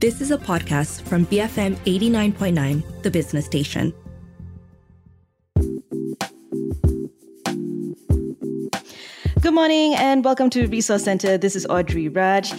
This is a podcast from BFM 89.9, the business station. Good morning and welcome to Resource Center. This is Audrey Raj.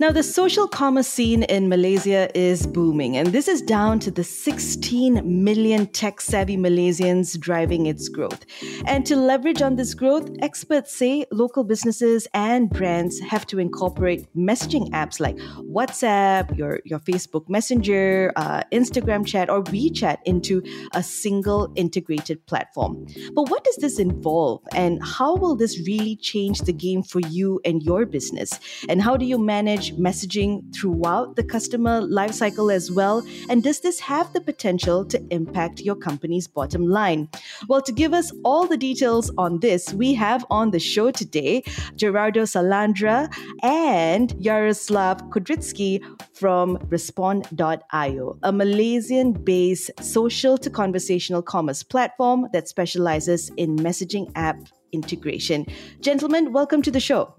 Now, the social commerce scene in Malaysia is booming, and this is down to the 16 million tech savvy Malaysians driving its growth. And to leverage on this growth, experts say local businesses and brands have to incorporate messaging apps like WhatsApp, your, your Facebook Messenger, uh, Instagram chat, or WeChat into a single integrated platform. But what does this involve, and how will this really change the game for you and your business? And how do you manage messaging throughout the customer lifecycle as well? And does this have the potential to impact your company's bottom line? Well, to give us all the details on this, we have on the show today Gerardo Salandra and Yaroslav Kudritsky from Respond.io, a Malaysian based social to conversational commerce platform that specializes in messaging app integration. Gentlemen, welcome to the show.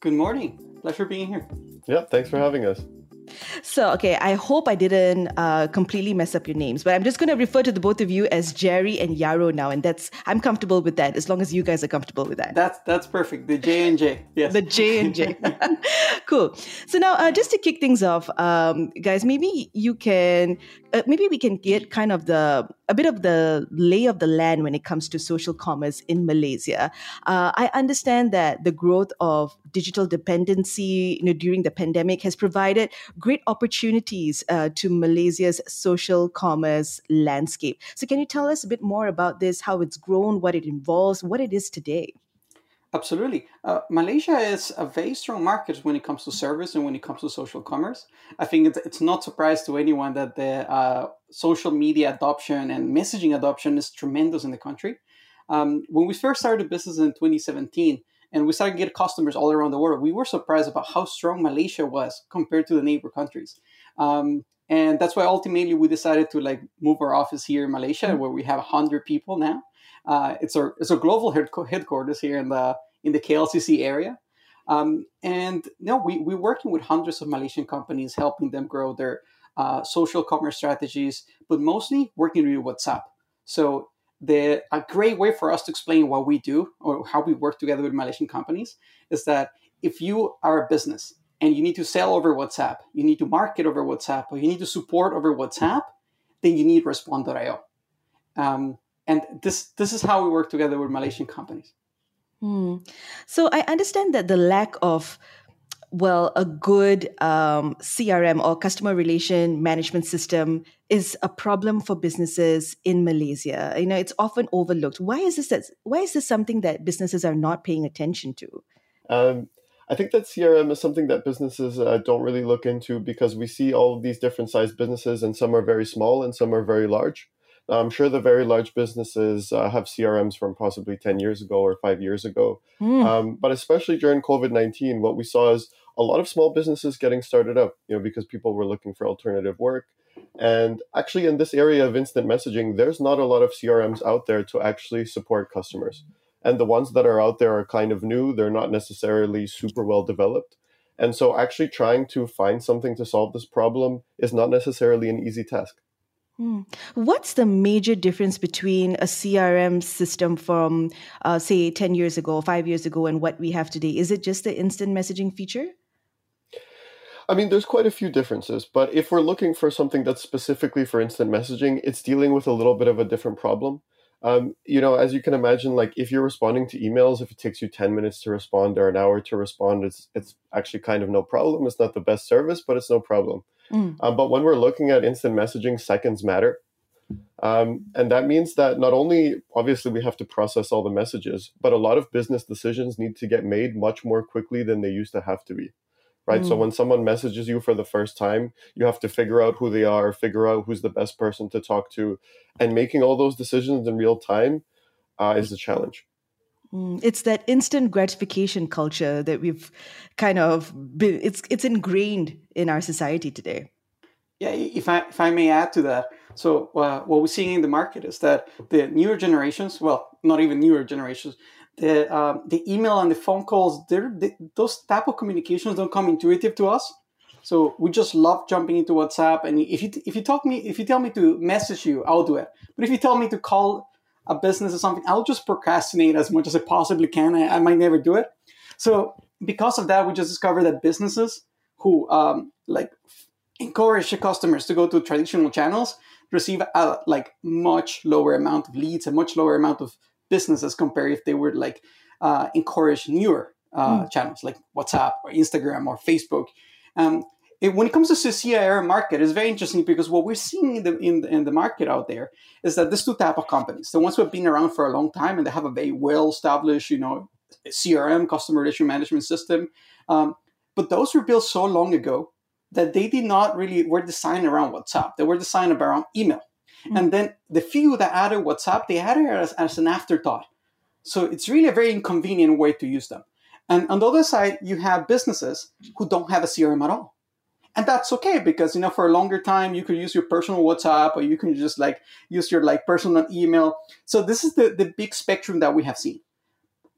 Good morning. Pleasure being here. Yeah, thanks for having us. So, okay, I hope I didn't uh, completely mess up your names, but I'm just going to refer to the both of you as Jerry and Yaro now, and that's I'm comfortable with that as long as you guys are comfortable with that. That's that's perfect. The J and J, yes. The J and J. cool. So now, uh, just to kick things off, um, guys, maybe you can, uh, maybe we can get kind of the a bit of the lay of the land when it comes to social commerce in Malaysia. Uh, I understand that the growth of digital dependency you know, during the pandemic has provided great opportunities uh, to Malaysia's social commerce landscape. So, can you tell us a bit more about this, how it's grown, what it involves, what it is today? Absolutely. Uh, Malaysia is a very strong market when it comes to service and when it comes to social commerce. I think it's, it's not surprise to anyone that the uh, social media adoption and messaging adoption is tremendous in the country. Um, when we first started business in 2017 and we started to get customers all around the world, we were surprised about how strong Malaysia was compared to the neighbor countries. Um, and that's why ultimately we decided to like move our office here in Malaysia, mm-hmm. where we have 100 people now. Uh, it's a it's a global headquarters here in the in the KLCC area. Um, and you know, we, we're working with hundreds of Malaysian companies, helping them grow their uh, social commerce strategies, but mostly working with WhatsApp. So the a great way for us to explain what we do or how we work together with Malaysian companies is that if you are a business and you need to sell over WhatsApp, you need to market over WhatsApp, or you need to support over WhatsApp, then you need Respond.io. Um, and this this is how we work together with Malaysian companies. Hmm. So I understand that the lack of well, a good um, CRM or customer relation management system is a problem for businesses in Malaysia. You know, it's often overlooked. Why is this? That, why is this something that businesses are not paying attention to? Um, I think that CRM is something that businesses uh, don't really look into because we see all of these different sized businesses, and some are very small and some are very large. I'm sure the very large businesses uh, have CRMs from possibly 10 years ago or five years ago. Mm. Um, but especially during COVID 19, what we saw is a lot of small businesses getting started up, you know, because people were looking for alternative work. And actually, in this area of instant messaging, there's not a lot of CRMs out there to actually support customers. And the ones that are out there are kind of new, they're not necessarily super well developed. And so, actually, trying to find something to solve this problem is not necessarily an easy task. Hmm. What's the major difference between a CRM system from, uh, say, 10 years ago, five years ago, and what we have today? Is it just the instant messaging feature? I mean, there's quite a few differences, but if we're looking for something that's specifically for instant messaging, it's dealing with a little bit of a different problem. Um, you know, as you can imagine, like if you're responding to emails, if it takes you 10 minutes to respond or an hour to respond, it's it's actually kind of no problem. It's not the best service, but it's no problem. Mm. Um, but when we're looking at instant messaging, seconds matter. Um, and that means that not only obviously we have to process all the messages, but a lot of business decisions need to get made much more quickly than they used to have to be. Right. Mm. So when someone messages you for the first time, you have to figure out who they are, figure out who's the best person to talk to, and making all those decisions in real time uh, is a challenge. Mm, it's that instant gratification culture that we've kind of been, it's it's ingrained in our society today. Yeah, if I if I may add to that, so uh, what we're seeing in the market is that the newer generations, well, not even newer generations, the um, the email and the phone calls, they those type of communications don't come intuitive to us. So we just love jumping into WhatsApp. And if you if you talk me if you tell me to message you, I'll do it. But if you tell me to call a business or something, I'll just procrastinate as much as I possibly can. I, I might never do it. So because of that, we just discovered that businesses who um, like encourage the customers to go to traditional channels receive a like much lower amount of leads, a much lower amount of businesses compared if they were like uh, encourage newer uh, mm. channels like WhatsApp or Instagram or Facebook. Um, it, when it comes to the CIR market, it's very interesting because what we're seeing in the, in in the market out there is that there's two type of companies. The ones who have been around for a long time and they have a very well established, you know, CRM, customer relationship management system. Um, but those were built so long ago that they did not really were designed around WhatsApp. They were designed around email. Mm-hmm. And then the few that added WhatsApp, they added it as, as an afterthought. So it's really a very inconvenient way to use them. And on the other side, you have businesses who don't have a CRM at all. And that's okay because you know for a longer time you could use your personal WhatsApp or you can just like use your like personal email. So this is the, the big spectrum that we have seen.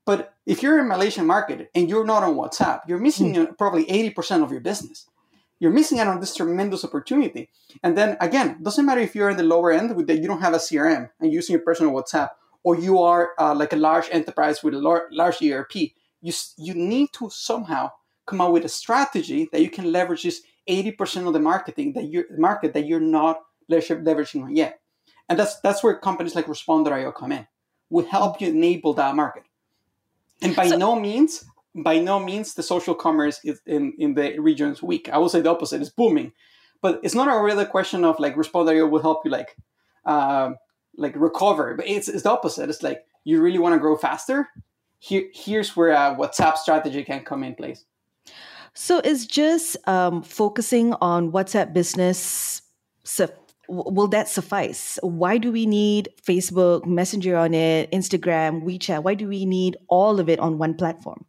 But if you're in Malaysian market and you're not on WhatsApp, you're missing mm. probably 80% of your business you're missing out on this tremendous opportunity. And then again, doesn't matter if you're in the lower end with that you don't have a CRM and using your personal WhatsApp, or you are uh, like a large enterprise with a lar- large ERP. You you need to somehow come up with a strategy that you can leverage this 80% of the marketing that you market that you're not leveraging yet. And that's that's where companies like Respond.io come in. We help you enable that market. And by so, no means by no means the social commerce is in, in the regions weak. I would say the opposite. It's booming, but it's not a really question of like Responder will help you like uh, like recover. But it's, it's the opposite. It's like you really want to grow faster. Here, here's where a WhatsApp strategy can come in place. So is just um, focusing on WhatsApp business will that suffice? Why do we need Facebook, Messenger on it, Instagram, WeChat? Why do we need all of it on one platform?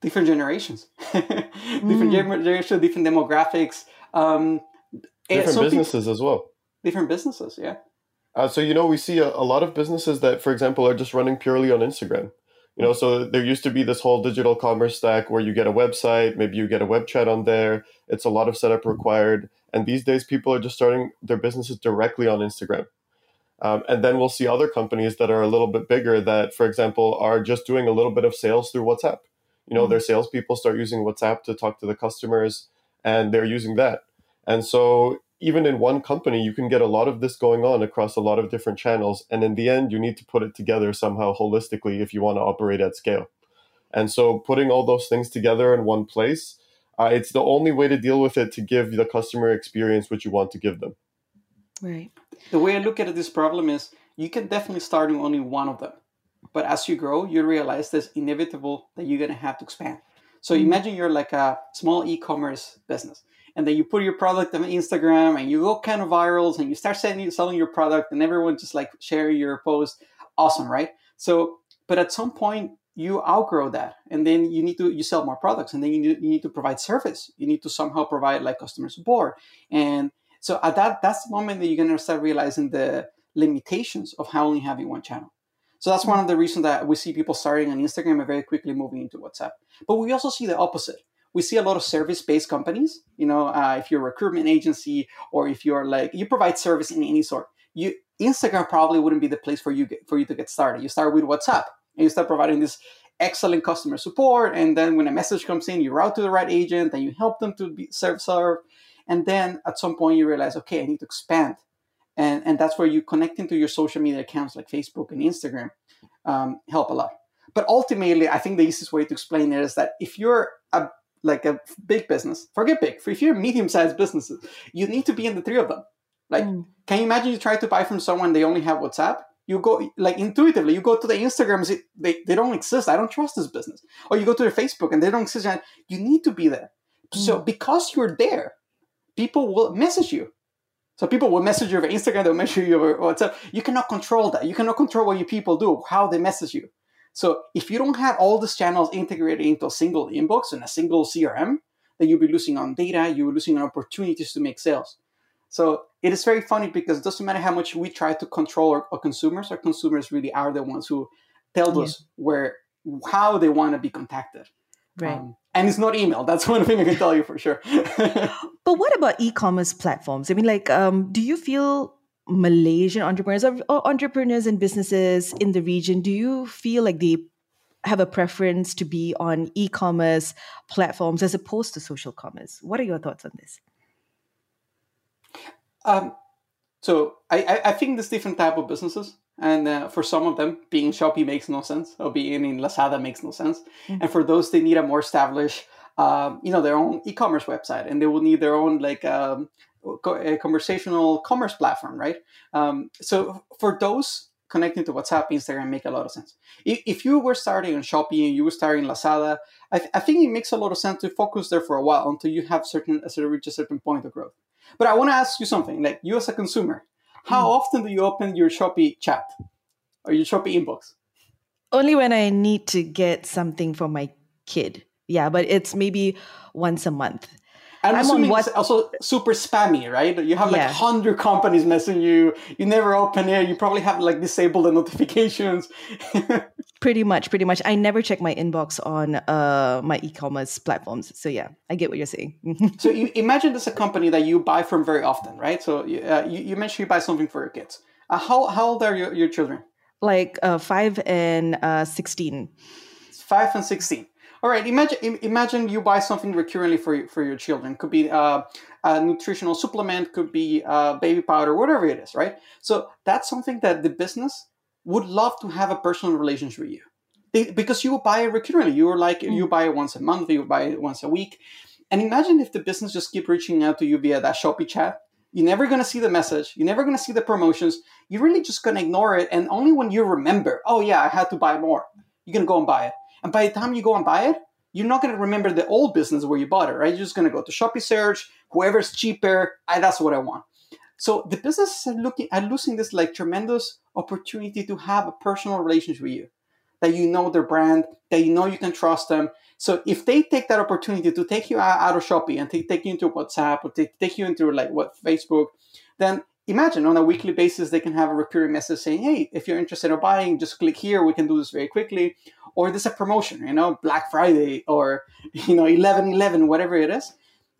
Different generations, different mm. generations, different demographics, um, different businesses people, as well. Different businesses, yeah. Uh, so you know, we see a, a, lot of businesses that, for example, are just running purely on Instagram. You know, so there used to be this whole digital commerce stack where you get a website, maybe you get a web chat on there. It's a lot of setup required, and these days people are just starting their businesses directly on Instagram. Um, and then we'll see other companies that are a little bit bigger that, for example, are just doing a little bit of sales through WhatsApp you know, mm-hmm. their salespeople start using WhatsApp to talk to the customers, and they're using that. And so, even in one company, you can get a lot of this going on across a lot of different channels. And in the end, you need to put it together somehow holistically if you want to operate at scale. And so, putting all those things together in one place, uh, it's the only way to deal with it to give the customer experience what you want to give them. Right. The way I look at this problem is you can definitely start with only one of them. But as you grow, you realize it's inevitable that you're going to have to expand. So mm-hmm. imagine you're like a small e-commerce business, and then you put your product on Instagram, and you go kind of virals and you start selling, selling your product, and everyone just like share your post. Awesome, right? So, but at some point you outgrow that, and then you need to you sell more products, and then you need, you need to provide service. You need to somehow provide like customer support, and so at that that's the moment that you're going to start realizing the limitations of how only having one channel. So that's one of the reasons that we see people starting on Instagram and very quickly moving into WhatsApp. But we also see the opposite. We see a lot of service-based companies. You know, uh, if you're a recruitment agency or if you're like you provide service in any sort, you Instagram probably wouldn't be the place for you get, for you to get started. You start with WhatsApp and you start providing this excellent customer support. And then when a message comes in, you route to the right agent and you help them to be serve serve. And then at some point you realize, okay, I need to expand and and that's where you connecting to your social media accounts like facebook and instagram um, help a lot. But ultimately i think the easiest way to explain it is that if you're a like a big business forget big if you're medium-sized businesses you need to be in the three of them. Like mm. can you imagine you try to buy from someone they only have whatsapp? You go like intuitively you go to the instagram and they, they don't exist. I don't trust this business. Or you go to their facebook and they don't exist. You need to be there. Mm. so because you're there people will message you so people will message you over Instagram, they'll message you over WhatsApp. You cannot control that. You cannot control what your people do, how they message you. So if you don't have all these channels integrated into a single inbox and a single CRM, then you'll be losing on data, you're losing on opportunities to make sales. So it is very funny because it doesn't matter how much we try to control our, our consumers, our consumers really are the ones who tell yeah. us where how they want to be contacted. Right. Um, and it's not email. That's one thing I can tell you for sure. but what about e-commerce platforms? I mean, like, um, do you feel Malaysian entrepreneurs or, or entrepreneurs and businesses in the region, do you feel like they have a preference to be on e-commerce platforms as opposed to social commerce? What are your thoughts on this? Um, so I, I think there's different type of businesses. And uh, for some of them, being Shopee makes no sense, or being in Lazada makes no sense. Mm-hmm. And for those, they need a more established, um, you know, their own e-commerce website, and they will need their own like um, a conversational commerce platform, right? Um, so for those connecting to WhatsApp, Instagram make a lot of sense. If, if you were starting on Shopee and you were starting Lazada, I, th- I, think it makes a lot of sense to focus there for a while until you have certain, sort of reach a certain point of growth. But I want to ask you something, like you as a consumer, how mm. often do you open your Shopee chat or your Shopee inbox? Only when I need to get something for my kid. Yeah, but it's maybe once a month. I'm, I'm assuming what... it's also super spammy, right? You have like yeah. hundred companies messaging you. You never open it. You probably have like disabled the notifications. pretty much, pretty much. I never check my inbox on uh, my e-commerce platforms. So yeah, I get what you're saying. so you imagine this a company that you buy from very often, right? So uh, you, you mentioned you buy something for your kids. Uh, how how old are your, your children? Like uh, five and uh, sixteen. Five and sixteen. All right, imagine imagine you buy something recurrently for for your children. Could be uh, a nutritional supplement, could be uh, baby powder, whatever it is, right? So that's something that the business would love to have a personal relationship with you, they, because you buy it recurrently. You are like mm. you buy it once a month, you buy it once a week, and imagine if the business just keep reaching out to you via that Shopee chat. You're never gonna see the message. You're never gonna see the promotions. You're really just gonna ignore it, and only when you remember, oh yeah, I had to buy more, you're gonna go and buy it and by the time you go and buy it, you're not going to remember the old business where you bought it, right? You're just going to go to Shopee search, whoever's cheaper, I, that's what I want. So the businesses are looking at losing this like tremendous opportunity to have a personal relationship with you, that you know their brand, that you know you can trust them. So if they take that opportunity to take you out of Shopee and take, take you into WhatsApp or take, take you into like what Facebook, then imagine on a weekly basis they can have a recurring message saying, "Hey, if you're interested in buying, just click here. We can do this very quickly." Or there's a promotion, you know, Black Friday or you know, eleven eleven, whatever it is.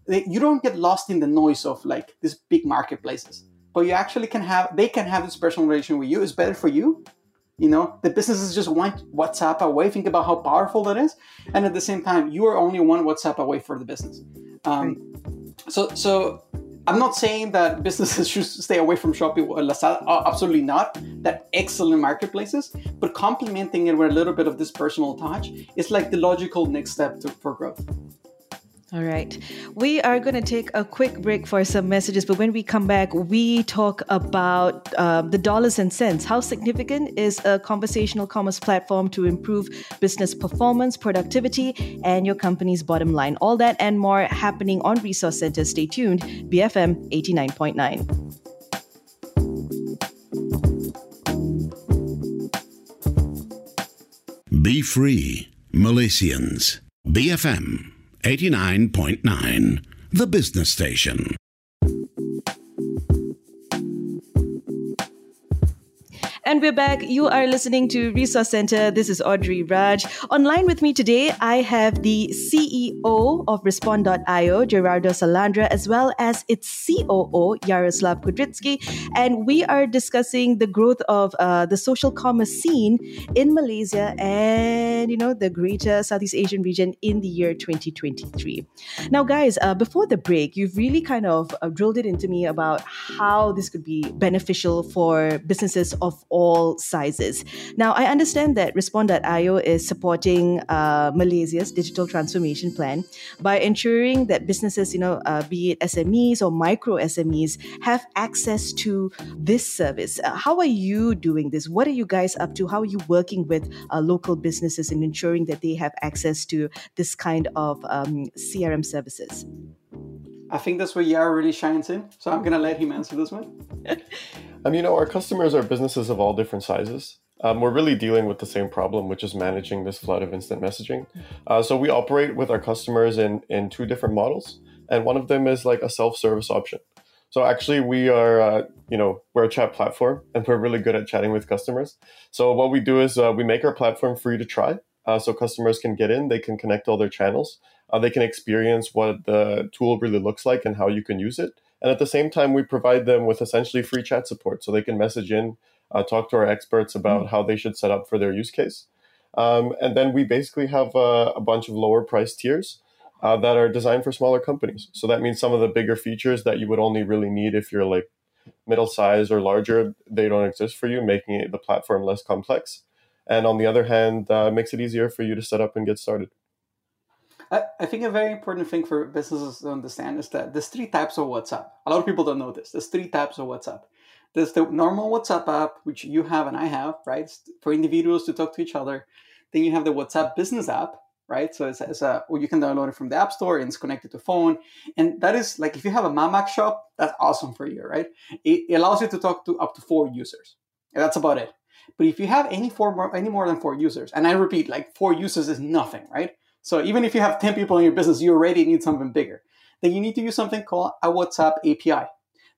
You don't get lost in the noise of like these big marketplaces, but you actually can have they can have this personal relation with you. It's better for you. You know, the businesses just one WhatsApp away. Think about how powerful that is, and at the same time, you are only one WhatsApp away for the business. Um, so, so I'm not saying that businesses should stay away from Shopee or Lazada. Uh, absolutely not. They're excellent marketplaces, but complementing it with a little bit of this personal touch is like the logical next step to, for growth. All right. We are going to take a quick break for some messages, but when we come back, we talk about uh, the dollars and cents. How significant is a conversational commerce platform to improve business performance, productivity, and your company's bottom line? All that and more happening on Resource Center. Stay tuned. BFM 89.9. Be free, Malaysians. BFM 89.9, the business station. And we're back. You are listening to Resource Center. This is Audrey Raj. Online with me today, I have the CEO of Respond.io, Gerardo Salandra, as well as its COO, Yaroslav Kudritsky. And we are discussing the growth of uh, the social commerce scene in Malaysia and, you know, the greater Southeast Asian region in the year 2023. Now, guys, uh, before the break, you've really kind of uh, drilled it into me about how this could be beneficial for businesses of all all sizes. Now, I understand that Respond.io is supporting uh, Malaysia's digital transformation plan by ensuring that businesses, you know, uh, be it SMEs or micro SMEs, have access to this service. Uh, how are you doing this? What are you guys up to? How are you working with uh, local businesses in ensuring that they have access to this kind of um, CRM services? I think that's where Yaro really shines in. So I'm going to let him answer this one. um, you know, our customers are businesses of all different sizes. Um, we're really dealing with the same problem, which is managing this flood of instant messaging. Uh, so we operate with our customers in, in two different models. And one of them is like a self-service option. So actually, we are, uh, you know, we're a chat platform, and we're really good at chatting with customers. So what we do is uh, we make our platform free to try, Uh, so customers can get in, they can connect all their channels, uh, they can experience what the tool really looks like and how you can use it. And at the same time, we provide them with essentially free chat support, so they can message in, uh, talk to our experts about mm-hmm. how they should set up for their use case. Um, and then we basically have a, a bunch of lower price tiers uh, that are designed for smaller companies. So that means some of the bigger features that you would only really need if you're like middle size or larger, they don't exist for you, making the platform less complex. And on the other hand, uh, makes it easier for you to set up and get started. I, I think a very important thing for businesses to understand is that there's three types of WhatsApp. A lot of people don't know this. There's three types of WhatsApp. There's the normal WhatsApp app, which you have and I have, right? For individuals to talk to each other. Then you have the WhatsApp business app, right? So it's, it's a, well, you can download it from the App Store and it's connected to phone. And that is like, if you have a mamak shop, that's awesome for you, right? It, it allows you to talk to up to four users. And that's about it. But if you have any four more, any more than four users, and I repeat, like four users is nothing, right? So even if you have 10 people in your business, you already need something bigger. Then you need to use something called a WhatsApp API.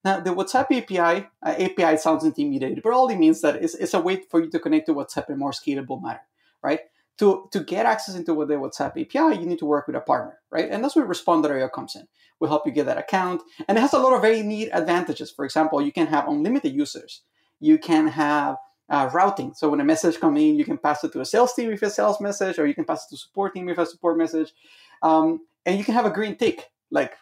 Now, the WhatsApp API, uh, API sounds intimidating, but all it means that it's, it's a way for you to connect to WhatsApp in a more scalable manner, right? to, to get access into the WhatsApp API, you need to work with a partner, right? And that's where Respond.io comes in. We'll help you get that account. And it has a lot of very neat advantages. For example, you can have unlimited users. You can have uh, routing. So when a message comes in, you can pass it to a sales team if a sales message, or you can pass it to support team if a support message. Um, and you can have a green tick. Like,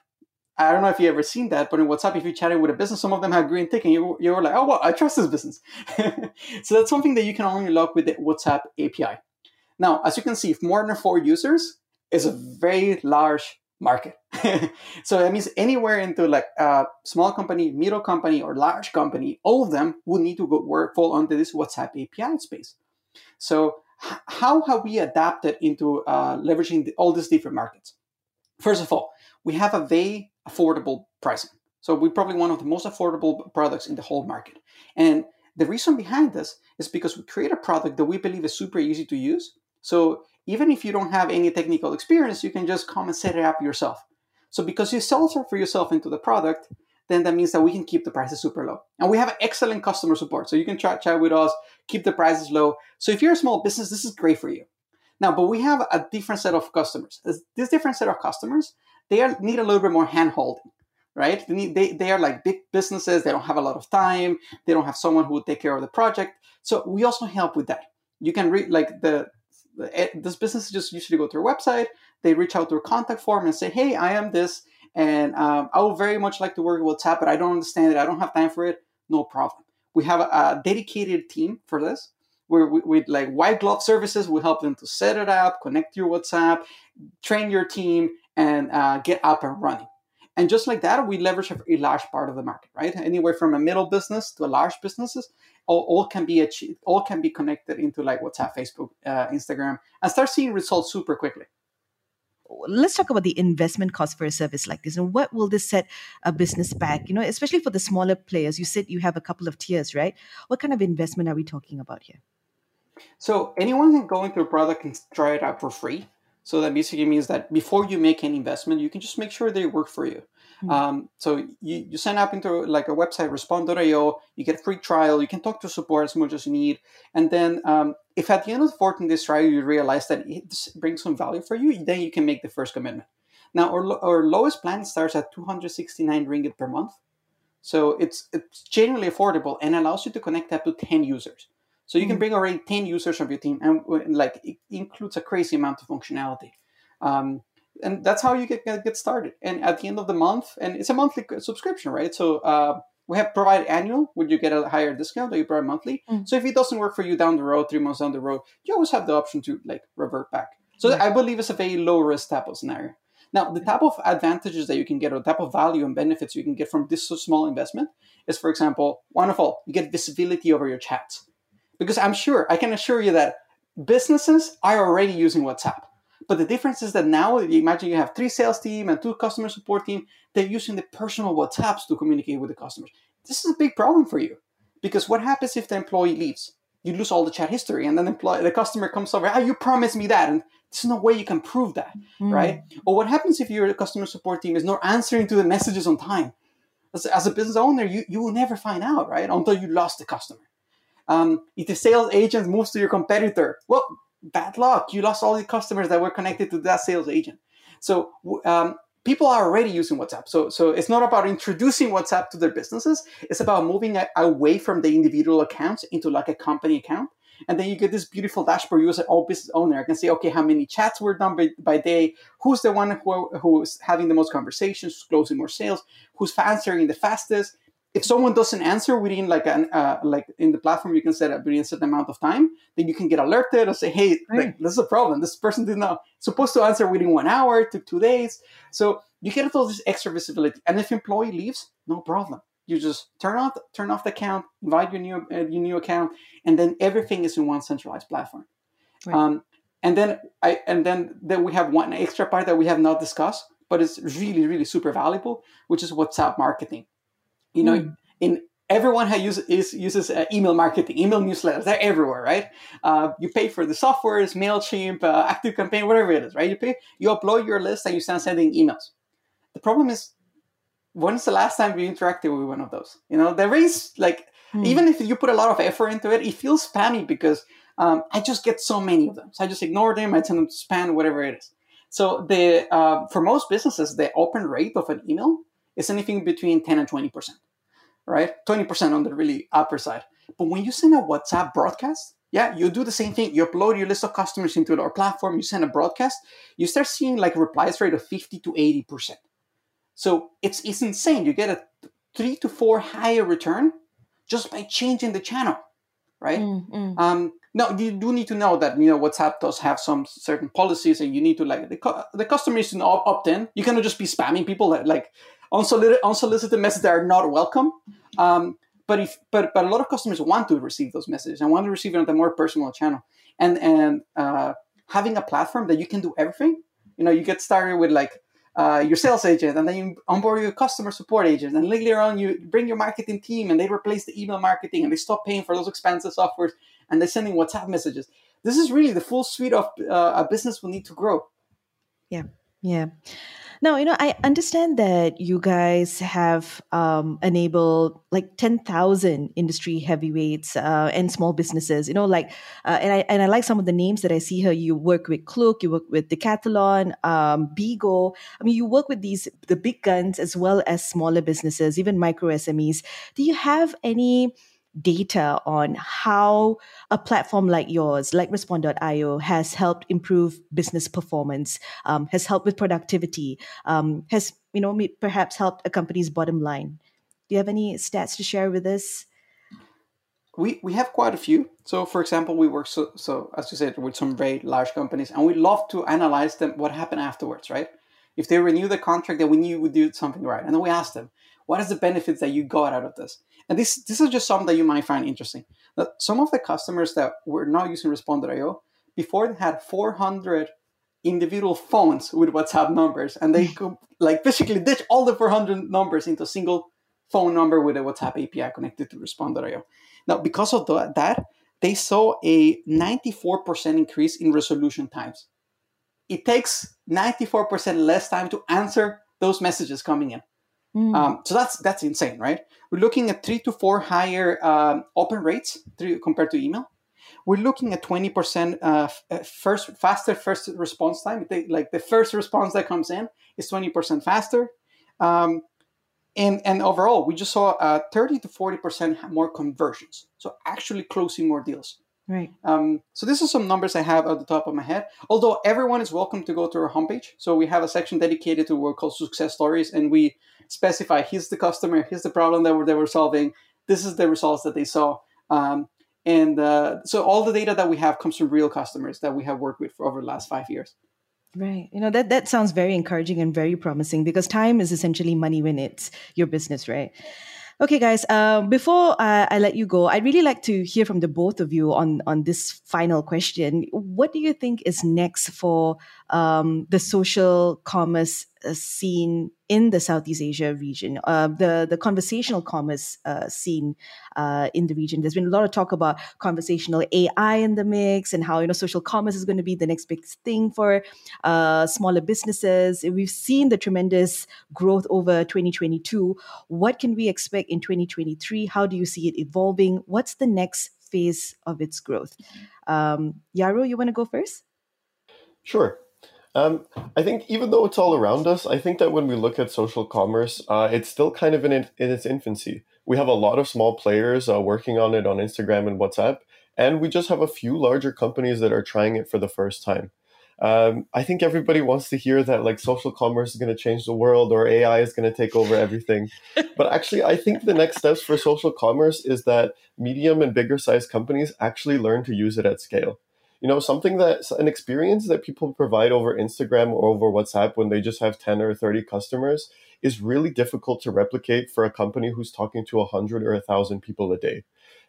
I don't know if you ever seen that, but in WhatsApp, if you're chatting with a business, some of them have green tick, and you, you're like, oh, well, I trust this business. so that's something that you can only lock with the WhatsApp API. Now, as you can see, if more than four users is a very large market. so that means anywhere into like a small company, middle company, or large company, all of them would need to go work fall under this WhatsApp API space. So how have we adapted into uh, leveraging the, all these different markets? First of all, we have a very affordable pricing. So we're probably one of the most affordable products in the whole market. And the reason behind this is because we create a product that we believe is super easy to use so even if you don't have any technical experience, you can just come and set it up yourself. So because you sell for yourself into the product, then that means that we can keep the prices super low. And we have excellent customer support. So you can chat, chat with us, keep the prices low. So if you're a small business, this is great for you. Now, but we have a different set of customers. This different set of customers, they are, need a little bit more hand holding, right? They, need, they, they are like big businesses. They don't have a lot of time. They don't have someone who will take care of the project. So we also help with that. You can read like the this business just usually go to a website they reach out to a contact form and say hey i am this and um, i would very much like to work with whatsapp but i don't understand it i don't have time for it no problem we have a, a dedicated team for this where we, with like white glove services we help them to set it up connect your whatsapp train your team and uh, get up and running and just like that, we leverage a large part of the market, right? Anywhere from a middle business to a large businesses, all, all can be achieved, all can be connected into like WhatsApp, Facebook, uh, Instagram, and start seeing results super quickly. Let's talk about the investment cost for a service like this, and what will this set a business back? You know, especially for the smaller players. You said you have a couple of tiers, right? What kind of investment are we talking about here? So anyone can go into a product and try it out for free. So that basically means that before you make any investment, you can just make sure they work for you. Mm-hmm. Um, so you, you sign up into like a website, respond.io, you get a free trial, you can talk to support as much as you need. And then um, if at the end of the 14 days trial you realize that it brings some value for you, then you can make the first commitment. Now, our, our lowest plan starts at 269 ringgit per month. So it's, it's genuinely affordable and allows you to connect up to 10 users. So you can mm. bring already 10 users of your team and like it includes a crazy amount of functionality. Um, and that's how you get get started. And at the end of the month, and it's a monthly subscription, right? So uh, we have provide annual, would you get a higher discount, or you provide monthly. Mm. So if it doesn't work for you down the road, three months down the road, you always have the option to like revert back. So right. I believe it's a very low risk type of scenario. Now, the type of advantages that you can get, or the type of value and benefits you can get from this small investment, is, for example, one of all, you get visibility over your chats. Because I'm sure, I can assure you that businesses are already using WhatsApp. But the difference is that now, imagine you have three sales team and two customer support team, they're using the personal WhatsApps to communicate with the customers. This is a big problem for you. Because what happens if the employee leaves? You lose all the chat history, and then the, employee, the customer comes over, ah, you promised me that, and there's no way you can prove that, mm. right? Or what happens if your customer support team is not answering to the messages on time? As, as a business owner, you, you will never find out, right? Until you lost the customer. Um, if the sales agent moves to your competitor, well, bad luck. You lost all the customers that were connected to that sales agent. So um, people are already using WhatsApp. So, so it's not about introducing WhatsApp to their businesses. It's about moving away from the individual accounts into like a company account. And then you get this beautiful dashboard. You as an all business owner I can say, okay, how many chats were done by, by day? Who's the one who, who's having the most conversations, who's closing more sales, who's answering the fastest? If someone doesn't answer within like an uh, like in the platform you can set up within a certain amount of time then you can get alerted and say hey right. like, this is a problem. This person did not supposed to answer within one hour to two days. So you get all this extra visibility. And if employee leaves no problem. You just turn off turn off the account invite your new uh, your new account and then everything is in one centralized platform. Right. um, and then i and then then we have one extra part that we have not discussed but it's really really super valuable which is whatsapp marketing you know, mm. in everyone who use, is, uses uh, email marketing, email newsletters. They're everywhere, right? Uh, you pay for the softwares, Mailchimp, uh, Active Campaign, whatever it is, right? You pay, you upload your list, and you start sending emails. The problem is, when's the last time you interacted with one of those? You know, there is like, mm. even if you put a lot of effort into it, it feels spammy because um, I just get so many of them. So I just ignore them. I send them to spam, whatever it is. So the uh, for most businesses, the open rate of an email is anything between 10 and 20%, right? 20% on the really upper side. But when you send a WhatsApp broadcast, yeah, you do the same thing. You upload your list of customers into our platform, you send a broadcast, you start seeing like replies rate of 50 to 80%. So it's, it's insane. You get a three to four higher return just by changing the channel, right? Mm, Um, no, you do need to know that you know WhatsApp does have some certain policies, and you need to like the, the customer is to opt in. You cannot just be spamming people that like unsolicited, unsolicited messages that are not welcome. Um, but if but but a lot of customers want to receive those messages and want to receive it on a more personal channel. And and uh, having a platform that you can do everything. You know, you get started with like uh, your sales agent, and then you onboard your customer support agent, and later on you bring your marketing team, and they replace the email marketing, and they stop paying for those expensive softwares, and they're sending WhatsApp messages. This is really the full suite of uh, a business will need to grow. Yeah, yeah. Now, you know, I understand that you guys have um, enabled like 10,000 industry heavyweights uh, and small businesses, you know, like, uh, and, I, and I like some of the names that I see here. You work with Klook, you work with Decathlon, um, Bigo. I mean, you work with these, the big guns as well as smaller businesses, even micro SMEs. Do you have any data on how a platform like yours, like Respond.io, has helped improve business performance, um, has helped with productivity, um, has you know perhaps helped a company's bottom line. Do you have any stats to share with us? We, we have quite a few. So, for example, we work so, so as you said with some very large companies, and we love to analyze them what happened afterwards, right? If they renew the contract, then we knew we did something right, and then we asked them, what is the benefits that you got out of this? And this this is just something that you might find interesting. That some of the customers that were not using Respond.io before they had 400 individual phones with WhatsApp numbers, and they could like basically ditch all the 400 numbers into a single phone number with a WhatsApp API connected to Respond.io. Now, because of that, they saw a 94% increase in resolution times. It takes 94% less time to answer those messages coming in. Mm. Um, so that's that's insane, right? We're looking at three to four higher um, open rates compared to email. We're looking at twenty percent uh, uh, first faster first response time. They, like the first response that comes in is twenty percent faster, um, and and overall we just saw uh, thirty to forty percent more conversions. So actually closing more deals. Right. Um, so this is some numbers I have at the top of my head. Although everyone is welcome to go to our homepage. So we have a section dedicated to what we call success stories, and we specify here's the customer, here's the problem that we're, they were solving, this is the results that they saw. Um, and uh, so all the data that we have comes from real customers that we have worked with for over the last five years. Right. You know, that, that sounds very encouraging and very promising because time is essentially money when it's your business, right? Okay, guys. Uh, before uh, I let you go, I'd really like to hear from the both of you on on this final question. What do you think is next for um, the social commerce scene in the Southeast Asia region, uh, the the conversational commerce uh, scene uh, in the region. There's been a lot of talk about conversational AI in the mix and how you know social commerce is going to be the next big thing for uh, smaller businesses. We've seen the tremendous growth over 2022. What can we expect in 2023? How do you see it evolving? What's the next phase of its growth. Um, Yaro, you want to go first? Sure. Um, I think even though it's all around us, I think that when we look at social commerce, uh, it's still kind of in, in its infancy. We have a lot of small players uh, working on it on Instagram and WhatsApp, and we just have a few larger companies that are trying it for the first time. Um, I think everybody wants to hear that like social commerce is going to change the world or AI is going to take over everything. but actually, I think the next steps for social commerce is that medium and bigger sized companies actually learn to use it at scale you know something that an experience that people provide over instagram or over whatsapp when they just have 10 or 30 customers is really difficult to replicate for a company who's talking to 100 or 1000 people a day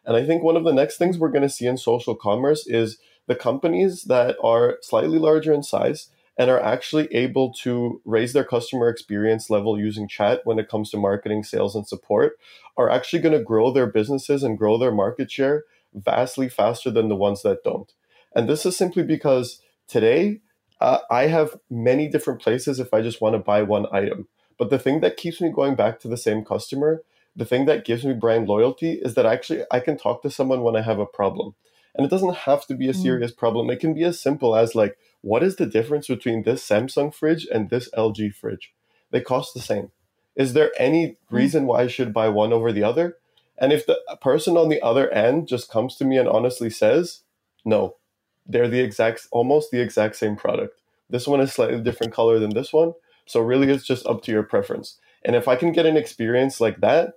and i think one of the next things we're going to see in social commerce is the companies that are slightly larger in size and are actually able to raise their customer experience level using chat when it comes to marketing, sales, and support are actually going to grow their businesses and grow their market share vastly faster than the ones that don't. And this is simply because today uh, I have many different places if I just want to buy one item. But the thing that keeps me going back to the same customer, the thing that gives me brand loyalty is that actually I can talk to someone when I have a problem. And it doesn't have to be a mm. serious mm. problem. It can be as simple as like, what is the difference between this Samsung fridge and this LG fridge? They cost the same. Is there any mm. reason why I should buy one over the other? And if the person on the other end just comes to me and honestly says, no, they're the exact almost the exact same product. This one is slightly different color than this one so really it's just up to your preference. And if i can get an experience like that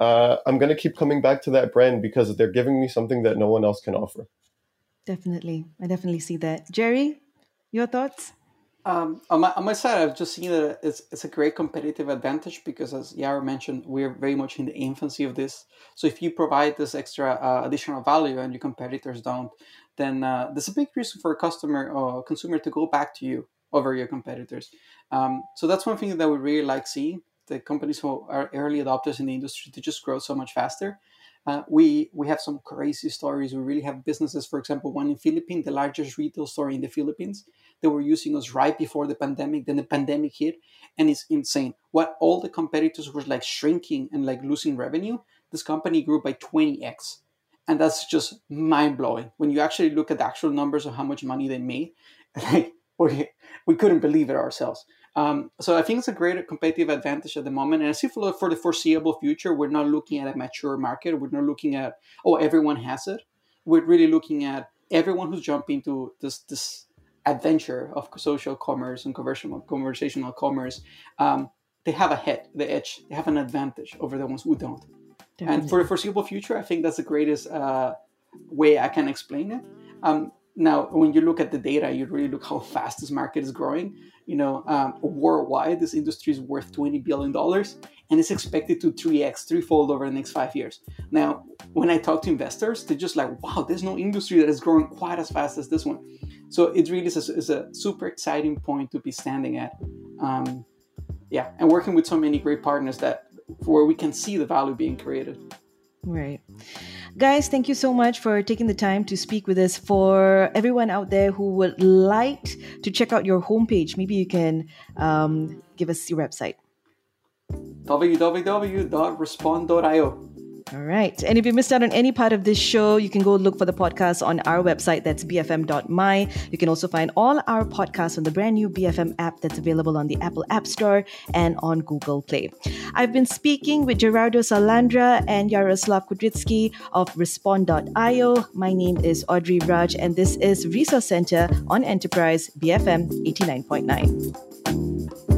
uh, i'm going to keep coming back to that brand because they're giving me something that no one else can offer. Definitely. I definitely see that. Jerry your thoughts um, on, my, on my side, I've just seen that it's, it's a great competitive advantage because, as Yaro mentioned, we're very much in the infancy of this. So, if you provide this extra uh, additional value and your competitors don't, then uh, there's a big reason for a customer or consumer to go back to you over your competitors. Um, so that's one thing that we really like seeing the companies who are early adopters in the industry to just grow so much faster. Uh, we we have some crazy stories. We really have businesses, for example, one in Philippines, the largest retail store in the Philippines. They were using us right before the pandemic. Then the pandemic hit, and it's insane. What all the competitors were like shrinking and like losing revenue, this company grew by 20x and that's just mind blowing when you actually look at the actual numbers of how much money they made. Like we, we couldn't believe it ourselves. Um, so I think it's a great competitive advantage at the moment. And I see for, for the foreseeable future, we're not looking at a mature market. We're not looking at oh everyone has it. We're really looking at everyone who's jumping into this this adventure of social commerce and conversational conversational commerce. Um, they have a head, the edge. They have an advantage over the ones who don't. Definitely. And for the foreseeable future, I think that's the greatest uh, way I can explain it. Um, now, when you look at the data, you really look how fast this market is growing. You know, um, worldwide, this industry is worth $20 billion and it's expected to 3x, threefold over the next five years. Now, when I talk to investors, they're just like, wow, there's no industry that is growing quite as fast as this one. So it really is a, is a super exciting point to be standing at. Um, yeah, and working with so many great partners that where we can see the value being created. Right. Guys, thank you so much for taking the time to speak with us. For everyone out there who would like to check out your homepage, maybe you can um, give us your website www.respond.io. All right. And if you missed out on any part of this show, you can go look for the podcast on our website. That's bfm.my. You can also find all our podcasts on the brand new BFM app that's available on the Apple App Store and on Google Play. I've been speaking with Gerardo Salandra and Yaroslav Kudrytsky of Respond.io. My name is Audrey Raj, and this is Resource Center on Enterprise BFM 89.9.